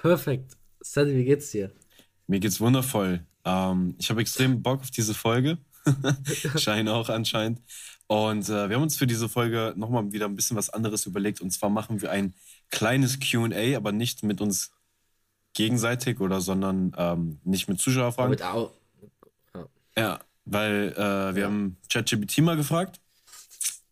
Perfekt. Sandy, wie geht's dir? Mir geht's wundervoll. Ähm, ich habe extrem Bock auf diese Folge. Schein auch anscheinend. Und äh, wir haben uns für diese Folge nochmal wieder ein bisschen was anderes überlegt. Und zwar machen wir ein kleines QA, aber nicht mit uns gegenseitig oder sondern ähm, nicht mit Zuschauerfragen. Mit Au ja. ja, weil äh, wir ja. haben ChatGPT mal gefragt.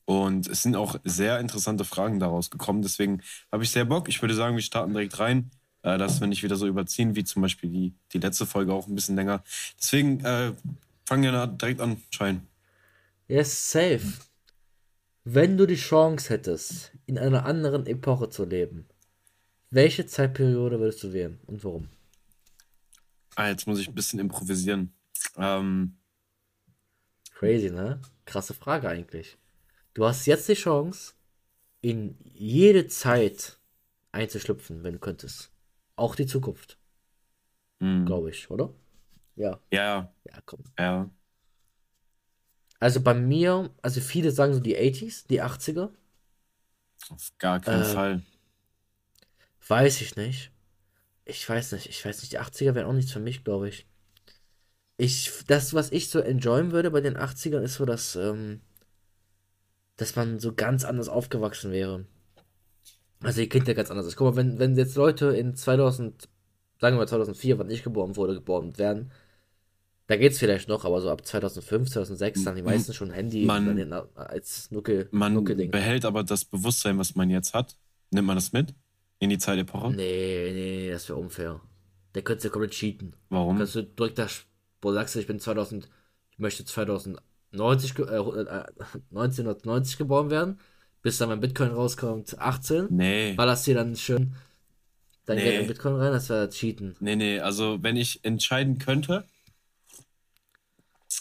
Und es sind auch sehr interessante Fragen daraus gekommen. Deswegen habe ich sehr Bock. Ich würde sagen, wir starten direkt rein äh, dass wir nicht wieder so überziehen, wie zum Beispiel die, die letzte Folge auch ein bisschen länger. Deswegen äh, fangen wir direkt an, Schein. Yes, safe. Wenn du die Chance hättest, in einer anderen Epoche zu leben, welche Zeitperiode würdest du wählen und warum? Ah, jetzt muss ich ein bisschen improvisieren. Ähm, Crazy, ne? Krasse Frage eigentlich. Du hast jetzt die Chance, in jede Zeit einzuschlüpfen, wenn du könntest auch die Zukunft. Mhm. Glaube ich, oder? Ja. Ja. Ja, komm. Ja. Also bei mir, also viele sagen so die 80s, die 80er. Auf gar keinen äh, Fall. Weiß ich nicht. Ich weiß nicht, ich weiß nicht, die 80er wären auch nichts für mich, glaube ich. Ich, das, was ich so enjoyen würde bei den 80ern, ist so, dass, ähm, dass man so ganz anders aufgewachsen wäre. Also ihr kennt ja ganz anders. Guck mal, wenn, wenn jetzt Leute in 2000, sagen wir mal 2004, wann ich geboren wurde, geboren werden, da geht's vielleicht noch, aber so ab 2005, 2006 dann die meisten schon Handy man, als Nuckel, man Nuckelding. behält aber das Bewusstsein, was man jetzt hat. Nimmt man das mit? In die Zeitepoche? Nee, nee, das wäre unfair. Der könnte ja komplett cheaten. Warum? Kannst du direkt da, wo sagst du, ich bin 2000, ich möchte 2090, äh, 1990 äh, geboren werden bis dann mein Bitcoin rauskommt, 18. Nee. Ballerst dir dann schön dein nee. Geld in Bitcoin rein, das wäre Cheaten. Nee, nee, also wenn ich entscheiden könnte,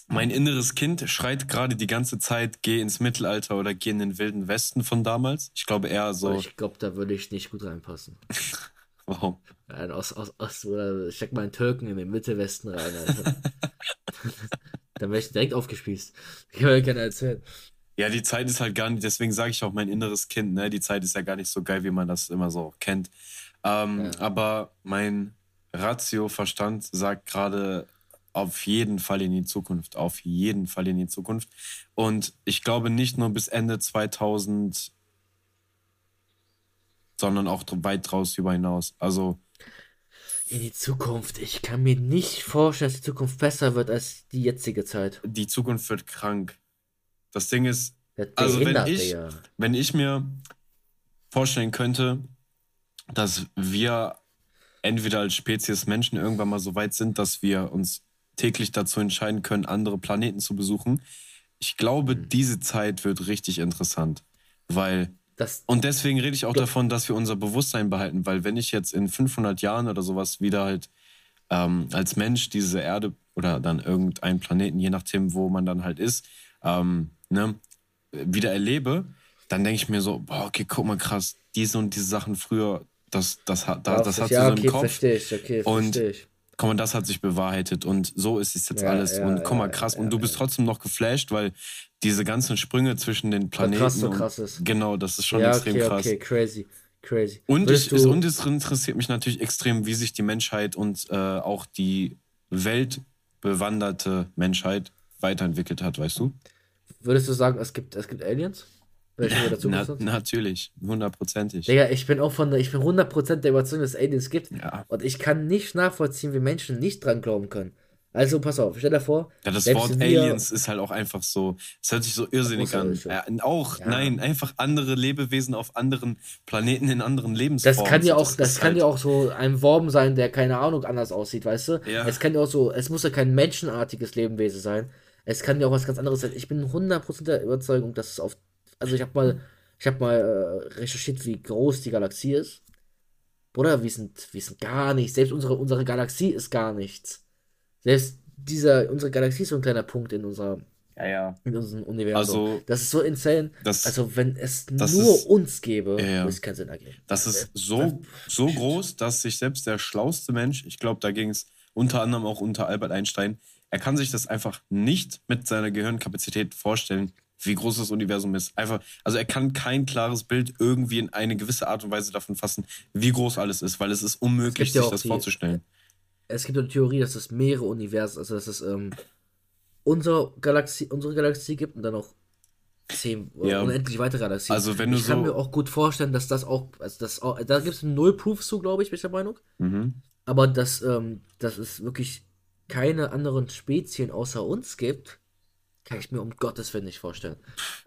mein inneres Kind schreit gerade die ganze Zeit, geh ins Mittelalter oder geh in den wilden Westen von damals. Ich glaube eher so. Ich glaube, da würde ich nicht gut reinpassen. Warum? Aus, aus, aus, oder steck mal einen Türken in den Mittelwesten rein, Alter. Dann wäre ich direkt aufgespießt. Ich kann mir keiner erzählen. Ja, die Zeit ist halt gar nicht, deswegen sage ich auch mein inneres Kind, ne? Die Zeit ist ja gar nicht so geil, wie man das immer so kennt. Ähm, ja. Aber mein Ratio-Verstand sagt gerade auf jeden Fall in die Zukunft, auf jeden Fall in die Zukunft. Und ich glaube nicht nur bis Ende 2000, sondern auch weit draus über hinaus. Also. In die Zukunft. Ich kann mir nicht vorstellen, dass die Zukunft besser wird als die jetzige Zeit. Die Zukunft wird krank. Das Ding ist, also wenn ich, wenn ich mir vorstellen könnte, dass wir entweder als Spezies Menschen irgendwann mal so weit sind, dass wir uns täglich dazu entscheiden können, andere Planeten zu besuchen. Ich glaube, mhm. diese Zeit wird richtig interessant, weil das, und deswegen rede ich auch davon, dass wir unser Bewusstsein behalten, weil wenn ich jetzt in 500 Jahren oder sowas wieder halt ähm, als Mensch diese Erde oder dann irgendeinen Planeten, je nachdem, wo man dann halt ist, ähm, ne, wieder erlebe, dann denke ich mir so, boah, okay, guck mal krass, diese und diese Sachen früher, das, das, das, das, das hat ja, so okay, im Kopf. Verstehe ich, okay, und ich. Guck mal, das hat sich bewahrheitet und so ist es jetzt ja, alles. Ja, und guck mal, krass. und du bist trotzdem noch geflasht, weil diese ganzen Sprünge zwischen den Planeten. Krass, so krass ist. Genau, das ist schon extrem okay, krass. Okay, crazy. Crazy. Und, ich, es, und es interessiert mich natürlich extrem, wie sich die Menschheit und äh, auch die weltbewanderte Menschheit weiterentwickelt hat, weißt du? Würdest du sagen, es gibt, es gibt Aliens? Welche dazu Na, natürlich, hundertprozentig. Digga, ich bin auch von der, ich bin 100% der Überzeugung, dass es Aliens gibt. Ja. Und ich kann nicht nachvollziehen, wie Menschen nicht dran glauben können. Also pass auf, stell dir vor. Ja, das Wort Aliens ist halt auch einfach so, es hört sich so irrsinnig an. Ja, auch, ja. nein, einfach andere Lebewesen auf anderen Planeten in anderen Lebensformen. Das kann ja auch, das, das kann halt ja auch so ein Worm sein, der keine Ahnung anders aussieht, weißt du? Ja. Es kann ja auch so, es muss ja kein menschenartiges Lebewesen sein. Es kann ja auch was ganz anderes sein. Ich bin 100% der Überzeugung, dass es auf. Also, ich habe mal, ich hab mal äh, recherchiert, wie groß die Galaxie ist. Bruder, wir sind, wir sind gar nichts. Selbst unsere, unsere Galaxie ist gar nichts. Selbst dieser, unsere Galaxie ist so ein kleiner Punkt in unserer. Ja, ja. In unserem Universum. Also, das ist so insane. Das, also, wenn es nur ist, uns gäbe, ja, ja. würde es keinen Sinn ergeben. Das ist so, so groß, dass sich selbst der schlauste Mensch, ich glaube, da ging es unter anderem auch unter Albert Einstein, er kann sich das einfach nicht mit seiner Gehirnkapazität vorstellen, wie groß das Universum ist. Einfach, also er kann kein klares Bild irgendwie in eine gewisse Art und Weise davon fassen, wie groß alles ist, weil es ist unmöglich, es sich das die, vorzustellen. Es gibt eine Theorie, dass es mehrere Universen, also dass es ähm, unsere Galaxie, unsere Galaxie gibt und dann auch zehn ja. unendlich weitere Galaxien. Also wenn du ich kann mir auch gut vorstellen, dass das auch, also das auch, da gibt es null Proof zu, glaube ich, bin ich der Meinung. Mhm. Aber dass, ähm, dass es wirklich keine anderen Spezien außer uns gibt, kann ich mir um Gottes Willen nicht vorstellen.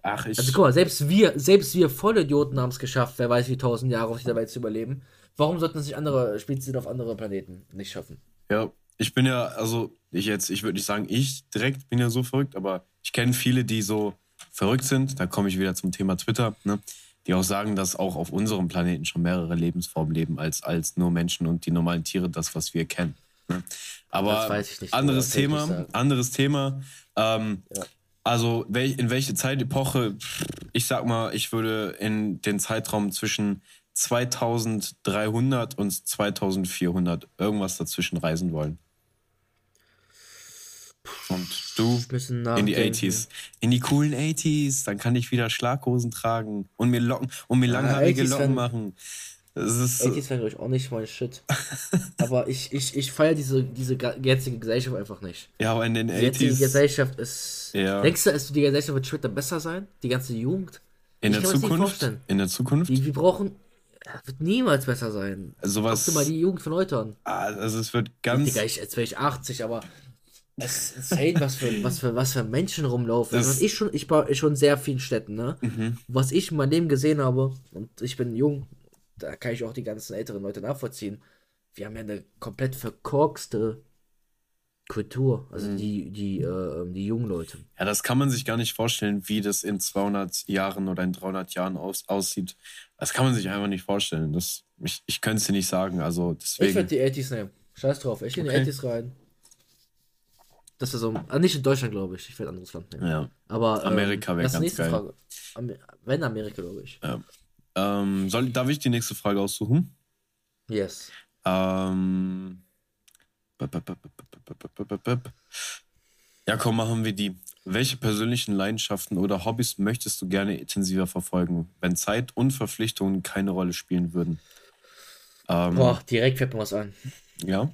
Ach, ich. Also guck mal, selbst wir, selbst wir Vollidioten haben es geschafft, wer weiß wie tausend Jahre auf dieser Welt zu überleben. Warum sollten sich andere Spezien auf andere Planeten nicht schaffen? Ja, ich bin ja, also ich jetzt, ich würde nicht sagen, ich direkt bin ja so verrückt, aber ich kenne viele, die so verrückt sind. Da komme ich wieder zum Thema Twitter, ne? die auch sagen, dass auch auf unserem Planeten schon mehrere Lebensformen leben als, als nur Menschen und die normalen Tiere, das, was wir kennen. Ne? Aber nicht, anderes Thema, anderes Thema. Ähm, ja. Also in welche Zeitepoche, ich sag mal, ich würde in den Zeitraum zwischen 2300 und 2400 irgendwas dazwischen reisen wollen. Und du in die 80s. In die coolen 80s. Dann kann ich wieder Schlaghosen tragen und mir Locken und mir langhaarige ja, Locken machen. Ist 80s wäre, glaube ich, auch nicht mein Shit. aber ich, ich, ich feiere diese, diese jetzige Gesellschaft einfach nicht. Ja, aber in den 80s. Die jetzige Gesellschaft ist. Ja. Denkst du, die Gesellschaft wird später besser sein? Die ganze Jugend? In ich der Zukunft? In der Zukunft? Wir, wir brauchen. Wird niemals besser sein. Sowas. Guck dir mal die Jugend von heute an. Ah, also es wird ganz. Digga, ich, jetzt wäre ich 80, aber es ist insane, was für, was für, was für Menschen rumlaufen. Das ich schon, ich war schon sehr vielen Städten, ne? Mhm. Was ich in meinem Leben gesehen habe, und ich bin jung, da kann ich auch die ganzen älteren Leute nachvollziehen. Wir haben ja eine komplett verkorkste Kultur, also mhm. die, die, äh, die jungen Leute. Ja, das kann man sich gar nicht vorstellen, wie das in 200 Jahren oder in 300 Jahren aus, aussieht. Das kann man sich einfach nicht vorstellen. Das, ich ich könnte es dir nicht sagen. Also deswegen... Ich würde die 80s nehmen. Scheiß drauf, ich gehe okay. in die 80s rein. Das ist so. Also nicht in Deutschland, glaube ich. Ich werde ein anderes Land nehmen. Ja. Aber. Ähm, Amerika wäre ganz nächste geil. Frage. Wenn Amerika, glaube ich. Ja. Ähm, soll, darf ich die nächste Frage aussuchen? Yes. Ähm. Ja, komm, machen wir die. Welche persönlichen Leidenschaften oder Hobbys möchtest du gerne intensiver verfolgen, wenn Zeit und Verpflichtungen keine Rolle spielen würden? Ähm, Boah, direkt fällt mir was ein. Ja.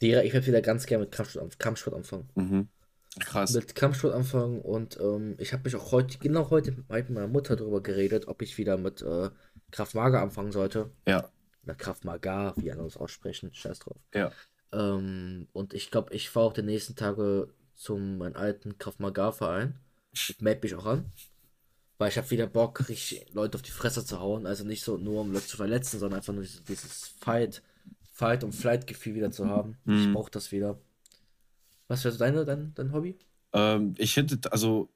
Die, ich werde wieder ganz gerne mit Kampfsport, Kampfsport anfangen. Mhm. Krass. Mit Kampfsport anfangen und ähm, ich habe mich auch heute, genau heute mit meiner Mutter darüber geredet, ob ich wieder mit äh, Kraft Maga anfangen sollte. Ja. Oder Kraft Maga, wie andere es aussprechen, scheiß drauf. Ja. Ähm, und ich glaube, ich fahre auch die nächsten Tage zum meinen alten Kraft Maga Verein. Ich melde mich auch an. Weil ich habe wieder Bock, richtig Leute auf die Fresse zu hauen. Also nicht so nur um Leute zu verletzen, sondern einfach nur dieses, dieses Fight Fight- und Flight-Gefühl wieder zu haben. Mhm. Ich brauche das wieder. Was wäre deine, dein, dein Hobby? Ähm, ich hätte, also,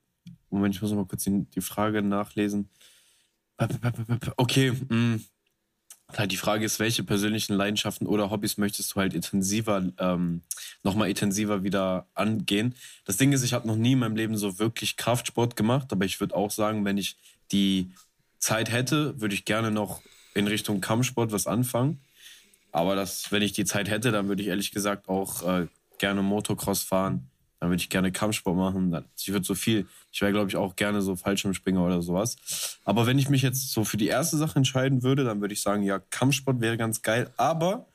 Moment, ich muss mal kurz die, die Frage nachlesen. Okay, mh. Die Frage ist, welche persönlichen Leidenschaften oder Hobbys möchtest du halt intensiver, ähm, nochmal intensiver wieder angehen? Das Ding ist, ich habe noch nie in meinem Leben so wirklich Kraftsport gemacht, aber ich würde auch sagen, wenn ich die Zeit hätte, würde ich gerne noch in Richtung Kampfsport was anfangen. Aber das, wenn ich die Zeit hätte, dann würde ich ehrlich gesagt auch äh, gerne Motocross fahren. Dann würde ich gerne Kampfsport machen. Ich würde so viel, ich wäre, glaube ich, auch gerne so Fallschirmspringer oder sowas. Aber wenn ich mich jetzt so für die erste Sache entscheiden würde, dann würde ich sagen, ja, Kampfsport wäre ganz geil. Aber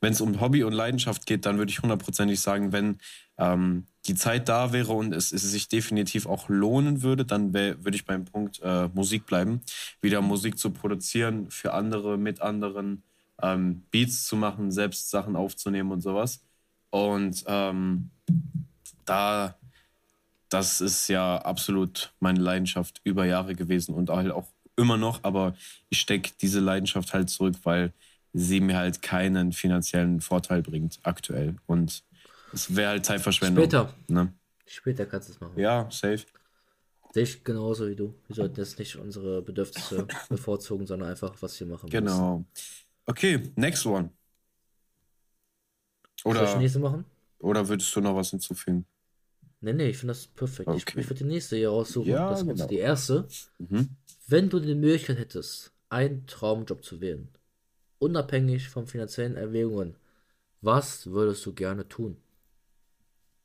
wenn es um Hobby und Leidenschaft geht, dann würde ich hundertprozentig sagen, wenn ähm, die Zeit da wäre und es, es sich definitiv auch lohnen würde, dann würde ich beim Punkt äh, Musik bleiben. Wieder Musik zu produzieren für andere, mit anderen ähm, Beats zu machen, selbst Sachen aufzunehmen und sowas. Und ähm, da, das ist ja absolut meine Leidenschaft über Jahre gewesen und halt auch immer noch, aber ich stecke diese Leidenschaft halt zurück, weil sie mir halt keinen finanziellen Vorteil bringt aktuell. Und es wäre halt Zeitverschwendung. Später. Ne? Später kannst du es machen. Ja, safe. Sehe ich genauso wie du. Wir sollten jetzt nicht unsere Bedürfnisse bevorzugen, sondern einfach, was wir machen. Genau. Müssen. Okay, next one. Oder, Soll ich nächste machen? Oder würdest du noch was hinzufügen? Nee, nee, ich finde das perfekt. Okay. Ich, ich würde die nächste hier raussuchen. Ja, das genau. die erste. Mhm. Wenn du die Möglichkeit hättest, einen Traumjob zu wählen, unabhängig von finanziellen Erwägungen, was würdest du gerne tun?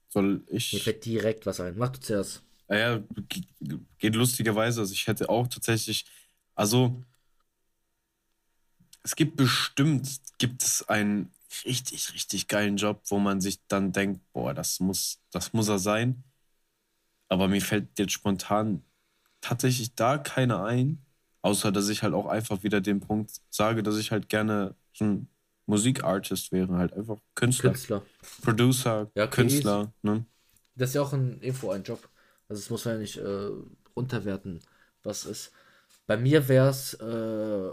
Soll ich. Mir fällt direkt was ein. Mach du zuerst. ja, geht lustigerweise. Also ich hätte auch tatsächlich, also es gibt bestimmt, gibt es einen richtig, richtig geilen Job, wo man sich dann denkt, boah, das muss, das muss er sein. Aber mir fällt jetzt spontan tatsächlich da keiner ein, außer dass ich halt auch einfach wieder den Punkt sage, dass ich halt gerne so ein Musikartist wäre, halt einfach Künstler. Künstler. Producer, ja, Künstler. Ne? Das ist ja auch ein Info, ein Job. Also das muss man ja nicht äh, unterwerten, was ist. Bei mir wäre es, äh,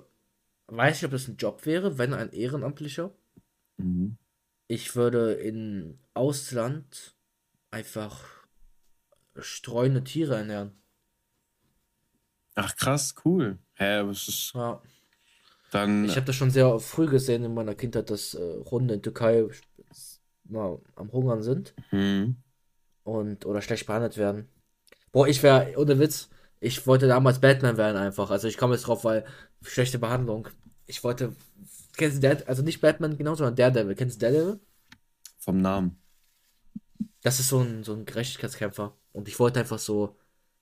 weiß ich, ob das ein Job wäre, wenn ein ehrenamtlicher. Mhm. Ich würde in Ausland einfach streunende Tiere ernähren. Ach krass, cool. Hä, was ist. Ja. Dann. Ich habe das schon sehr früh gesehen in meiner Kindheit, dass äh, Hunde in Türkei na, am Hungern sind. Mhm. Und oder schlecht behandelt werden. Boah, ich wäre, ohne Witz, ich wollte damals Batman werden einfach. Also ich komme jetzt drauf, weil schlechte Behandlung. Ich wollte. Kennst du der, also nicht Batman genau, sondern Daredevil. Kennst du Daredevil? Vom Namen. Das ist so ein, so ein Gerechtigkeitskämpfer. Und ich wollte einfach so,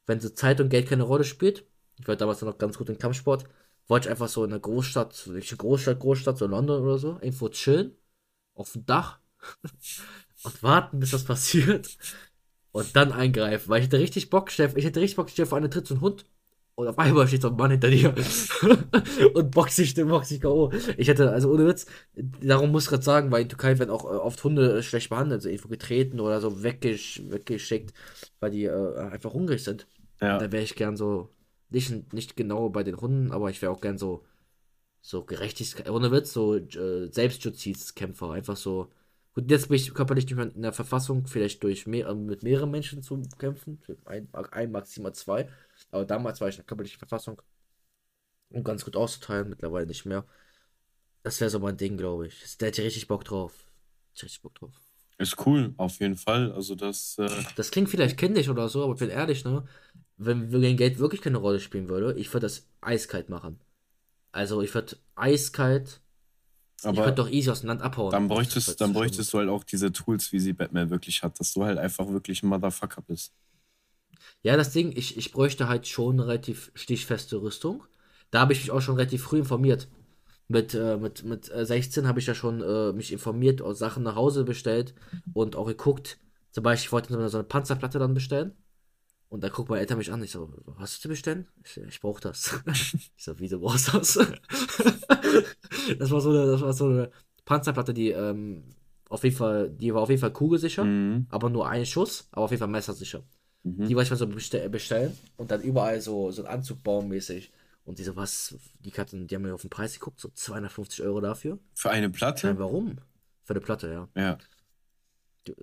wenn so Zeit und Geld keine Rolle spielt, ich war damals noch ganz gut im Kampfsport, wollte ich einfach so in einer Großstadt, eine Großstadt, Großstadt, so London oder so, irgendwo chillen, auf dem Dach und warten, bis das passiert und dann eingreifen, weil ich hätte richtig Bock, Chef, ich hätte richtig Bock, Chef, vor tritt so ein Hund und auf einmal steht so ein Mann hinter dir und boxt sich, boxt sich K.O. Ich hätte, also ohne Witz, darum muss ich gerade sagen, weil in Türkei werden auch äh, oft Hunde schlecht behandelt, so irgendwo getreten oder so weggesch weggeschickt, weil die äh, einfach hungrig sind. Ja. Da wäre ich gern so, nicht, nicht genau bei den Hunden, aber ich wäre auch gern so, so Gerechtigkeit, ohne Witz, so äh, Selbstjustizkämpfer, einfach so. Gut, jetzt bin ich körperlich nicht mehr in der Verfassung, vielleicht durch mehr, äh, mit mehreren Menschen zu kämpfen, ein, ein maximal zwei aber damals war ich in der körperlichen Verfassung, um ganz gut auszuteilen, mittlerweile nicht mehr. Das wäre so mein Ding, glaube ich. Da hätte ich richtig Bock drauf. Richtig Bock drauf. Ist cool, auf jeden Fall. Also das. Äh das klingt vielleicht kindisch oder so, aber ich bin ehrlich, ne? Wenn wenn Geld wirklich keine Rolle spielen würde, ich würde das eiskalt machen. Also ich würde eiskalt. Aber ich würde doch easy aus dem Land abhauen. Dann bräuchtest, dann bräuchtest du halt auch diese Tools, wie sie Batman wirklich hat, dass du halt einfach wirklich ein Motherfucker bist. Ja, das Ding, ich, ich bräuchte halt schon eine relativ stichfeste Rüstung. Da habe ich mich auch schon relativ früh informiert. Mit, äh, mit, mit 16 äh, habe ich ja schon äh, mich informiert, und Sachen nach Hause bestellt und auch geguckt. Zum Beispiel, ich wollte so eine Panzerplatte dann bestellen. Und da guckt meine Eltern mich an. Ich so, was hast du bestellen? Ich, ich brauche das. ich so, wieso brauchst du das? das war so eine, das war so eine Panzerplatte, die ähm, auf jeden Fall, die war auf jeden Fall kugelsicher, mhm. aber nur ein Schuss, aber auf jeden Fall messersicher. Mhm. Die wollte ich mal so bestell bestellen und dann überall so, so ein Anzug bauen mäßig. Und die so, was, die hatten, die haben mir auf den Preis geguckt, so 250 Euro dafür. Für eine Platte? Schein, warum? Für eine Platte, ja. Ja.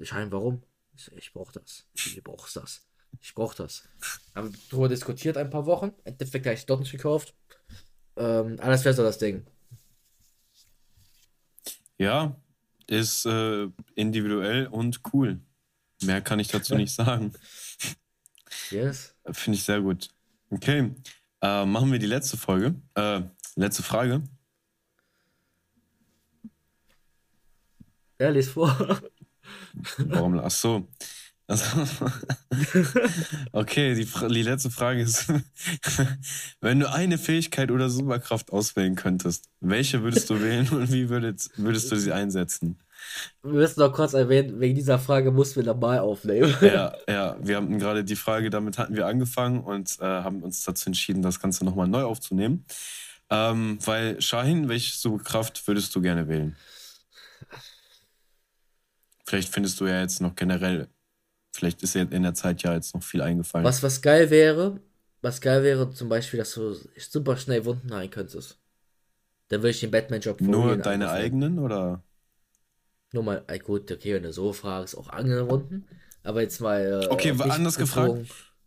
Schein, warum? Ich, so, ich brauch das. Du brauchst das. Ich brauch das. Haben darüber diskutiert ein paar Wochen. Im Endeffekt habe ich dort nicht gekauft. Ähm, aber das wäre so das Ding. Ja, ist äh, individuell und cool. Mehr kann ich dazu nicht sagen. Yes. Finde ich sehr gut. Okay. Äh, machen wir die letzte Folge. Äh, letzte Frage. Er liest vor. Warum? Ach so. Also, okay, die, die letzte Frage ist: Wenn du eine Fähigkeit oder Superkraft auswählen könntest, welche würdest du wählen und wie würdest, würdest du sie einsetzen? Wir müssen noch kurz erwähnen, wegen dieser Frage mussten wir nochmal aufnehmen. Ja, ja, wir haben gerade die Frage, damit hatten wir angefangen und äh, haben uns dazu entschieden, das Ganze nochmal neu aufzunehmen. Ähm, weil, Shahin, welche Superkraft würdest du gerne wählen? Vielleicht findest du ja jetzt noch generell, vielleicht ist in der Zeit ja jetzt noch viel eingefallen. Was, was geil wäre, was geil wäre zum Beispiel, dass du super schnell Wunden heilen könntest. Dann würde ich den Batman-Job Nur deine eigenen oder? Nur mal, gut, okay, wenn du so fragst, auch andere Runden. Aber jetzt mal. Äh, okay, anders gefragt.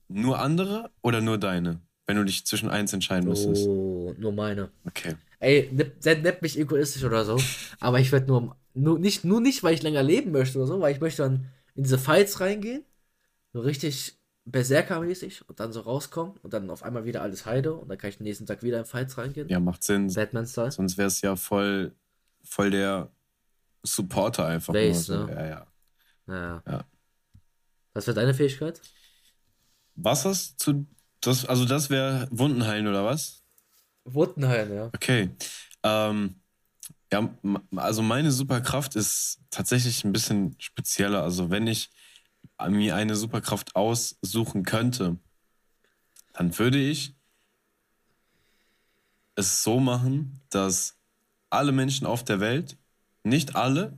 Nur andere oder nur deine? Wenn du dich zwischen eins entscheiden müsstest. Oh, nur meine. Okay. Ey, nennt mich egoistisch oder so. aber ich werde nur, nur, nicht, nur nicht, weil ich länger leben möchte oder so, weil ich möchte dann in diese Fights reingehen. So richtig Berserker-mäßig und dann so rauskommen und dann auf einmal wieder alles heide und dann kann ich den nächsten Tag wieder in Fights reingehen. Ja, macht Sinn. Batman-Style. Sonst wäre es ja voll, voll der Supporter einfach. Base, so. ne? Ja, ja. ja. ja. Was wäre deine Fähigkeit? was hast zu. Das, also das wäre Wundenheilen oder was? Wundenheilen, ja. Okay. Ähm, ja, also meine Superkraft ist tatsächlich ein bisschen spezieller. Also wenn ich mir eine Superkraft aussuchen könnte, dann würde ich es so machen, dass alle Menschen auf der Welt, nicht alle,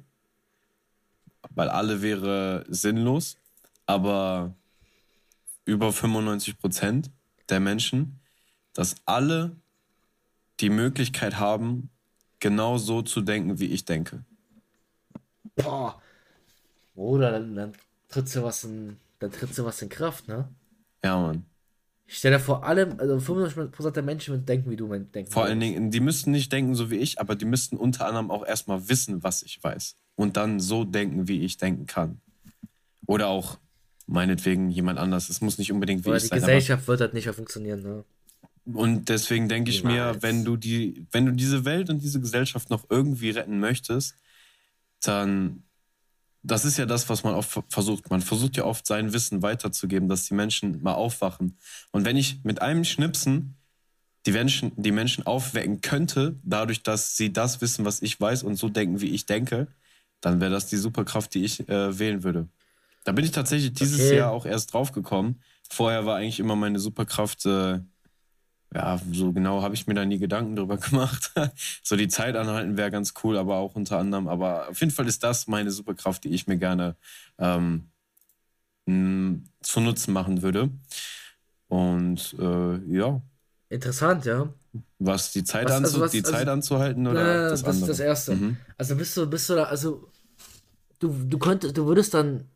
weil alle wäre sinnlos, aber über 95 Prozent der Menschen, dass alle die Möglichkeit haben, genau so zu denken, wie ich denke. Boah. Oder dann, dann tritt so was in, dann tritt so was in Kraft, ne? Ja, Mann. Ich stelle vor allem, also 95% der Menschen würden denken, wie du denkst. Vor allen Dingen, die müssten nicht denken so wie ich, aber die müssten unter anderem auch erstmal wissen, was ich weiß. Und dann so denken, wie ich denken kann. Oder auch meinetwegen jemand anders. Es muss nicht unbedingt wie Oder ich die sein. Die Gesellschaft wird halt nicht mehr funktionieren, ne? Und deswegen denke ich mir, wenn du die, wenn du diese Welt und diese Gesellschaft noch irgendwie retten möchtest, dann das ist ja das, was man oft versucht. Man versucht ja oft sein Wissen weiterzugeben, dass die Menschen mal aufwachen. Und wenn ich mit einem Schnipsen die Menschen, die Menschen aufwecken könnte, dadurch, dass sie das wissen, was ich weiß und so denken, wie ich denke, dann wäre das die Superkraft, die ich äh, wählen würde. Da bin ich tatsächlich dieses okay. Jahr auch erst drauf gekommen. Vorher war eigentlich immer meine Superkraft, äh, ja, so genau habe ich mir da nie Gedanken drüber gemacht. so die Zeit anhalten wäre ganz cool, aber auch unter anderem. Aber auf jeden Fall ist das meine Superkraft, die ich mir gerne ähm, zu Nutzen machen würde. Und äh, ja. Interessant, ja. Was die Zeit, was, also was, die Zeit also, anzuhalten oder na, das, das das Erste. Mhm. Also bist du, bist du da, also du, du könntest, du würdest dann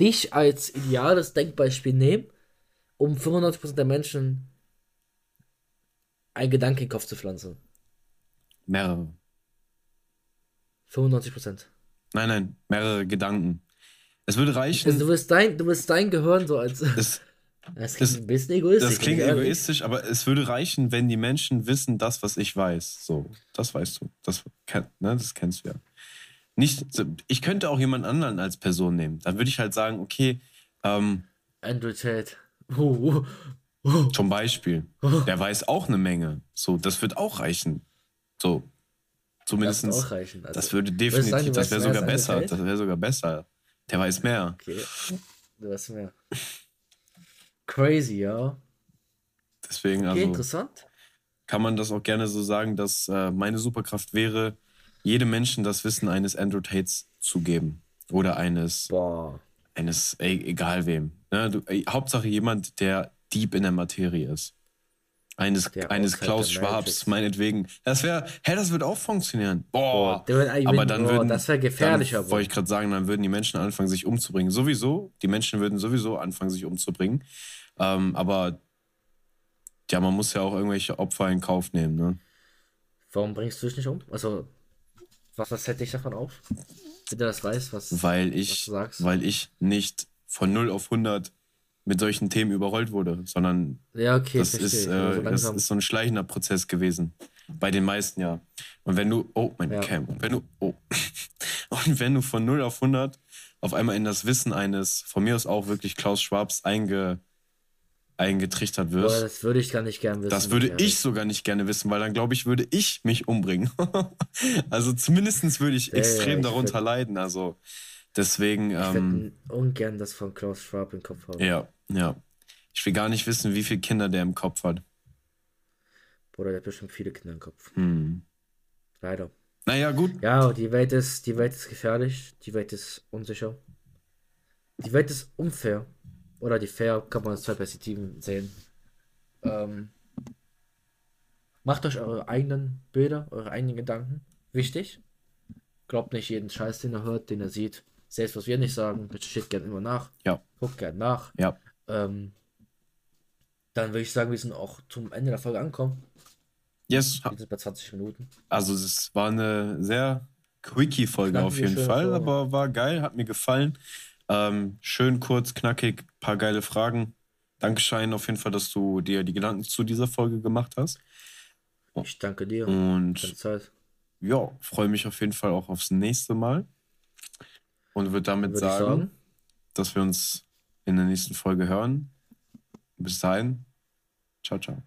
dich als ideales Denkbeispiel nehmen, um 95% der Menschen einen Gedanken in den Kopf zu pflanzen. Mehrere. 95%. Nein, nein, mehrere Gedanken. Es würde reichen. Also du wirst dein, du wirst dein Gehirn so als. Das, das klingt das, ein bisschen egoistisch. Das klingt egoistisch, aber es würde reichen, wenn die Menschen wissen, das, was ich weiß. So, das weißt du. Das, ne, das kennst du ja. Nicht, ich könnte auch jemand anderen als Person nehmen. Dann würde ich halt sagen, okay. Ähm, Andrew Tate. Oh, oh. Zum Beispiel. Der weiß auch eine Menge. So, das wird auch reichen. So. Zumindest. Das, auch reichen. Also, das würde definitiv, sagen, das wäre sogar besser. Das wäre sogar besser. Der weiß mehr. Okay. Du weißt mehr. Crazy, ja. Deswegen, okay, also. interessant. Kann man das auch gerne so sagen, dass äh, meine Superkraft wäre, jedem Menschen das Wissen eines Andrew Tates zu geben. Oder eines. Boah. Eines, ey, egal wem. Ne, du, ey, Hauptsache jemand, der deep in der Materie ist. Eines, eines Klaus Schwabs, meinetwegen. Das wäre, hä, das wird auch funktionieren. Boah. Boah aber dann boah, würden, das wäre gefährlicher. Wollte ich gerade sagen, dann würden die Menschen anfangen, sich umzubringen. Sowieso, die Menschen würden sowieso anfangen, sich umzubringen. Ähm, aber ja, man muss ja auch irgendwelche Opfer in Kauf nehmen, ne? Warum bringst du dich nicht um? Also, was, was hält dich davon auf? Wenn du das weißt, was, weil ich, was du sagst? Weil ich nicht von 0 auf 100 mit solchen Themen überrollt wurde, sondern ja, okay, das, ist, äh, so das ist so ein schleichender Prozess gewesen. Bei den meisten ja. Und wenn du, oh, mein ja. Cam, wenn du, oh. Und wenn du von 0 auf 100 auf einmal in das Wissen eines, von mir aus auch wirklich Klaus Schwabs einge, eingetrichtert wirst. Boah, das würde ich gar nicht gerne wissen. Das würde ich sogar nicht gerne wissen, weil dann glaube ich, würde ich mich umbringen. also zumindest würde ich ja, extrem ja, darunter leiden. Also deswegen. Ich ähm, ungern das von Klaus Schwab im Kopf haben. Ja, ja. Ich will gar nicht wissen, wie viele Kinder der im Kopf hat. Bruder, der hat bestimmt viele Kinder im Kopf. Hm. Leider. Naja, gut. Ja, die Welt ist, die Welt ist gefährlich, die Welt ist unsicher. Die Welt ist unfair. Oder die Fair kann man aus zwei Perspektiven sehen. Ähm, macht euch eure eigenen Bilder, eure eigenen Gedanken. Wichtig. Glaubt nicht jeden Scheiß, den er hört, den er sieht. Selbst was wir nicht sagen, steht gerne immer nach. Ja. Guckt gerne nach. Ja. Ähm, dann würde ich sagen, wir sind auch zum Ende der Folge angekommen. Yes. Wir sind bei 20 Minuten. Also es war eine sehr quickie-Folge auf jeden Fall, Folge. aber war geil, hat mir gefallen. Ähm, schön kurz, knackig, paar geile Fragen. Dankeschön auf jeden Fall, dass du dir die Gedanken zu dieser Folge gemacht hast. Ich danke dir. Und ja, freue mich auf jeden Fall auch aufs nächste Mal. Und würde damit sagen, sagen, dass wir uns in der nächsten Folge hören. Bis dahin. Ciao, ciao.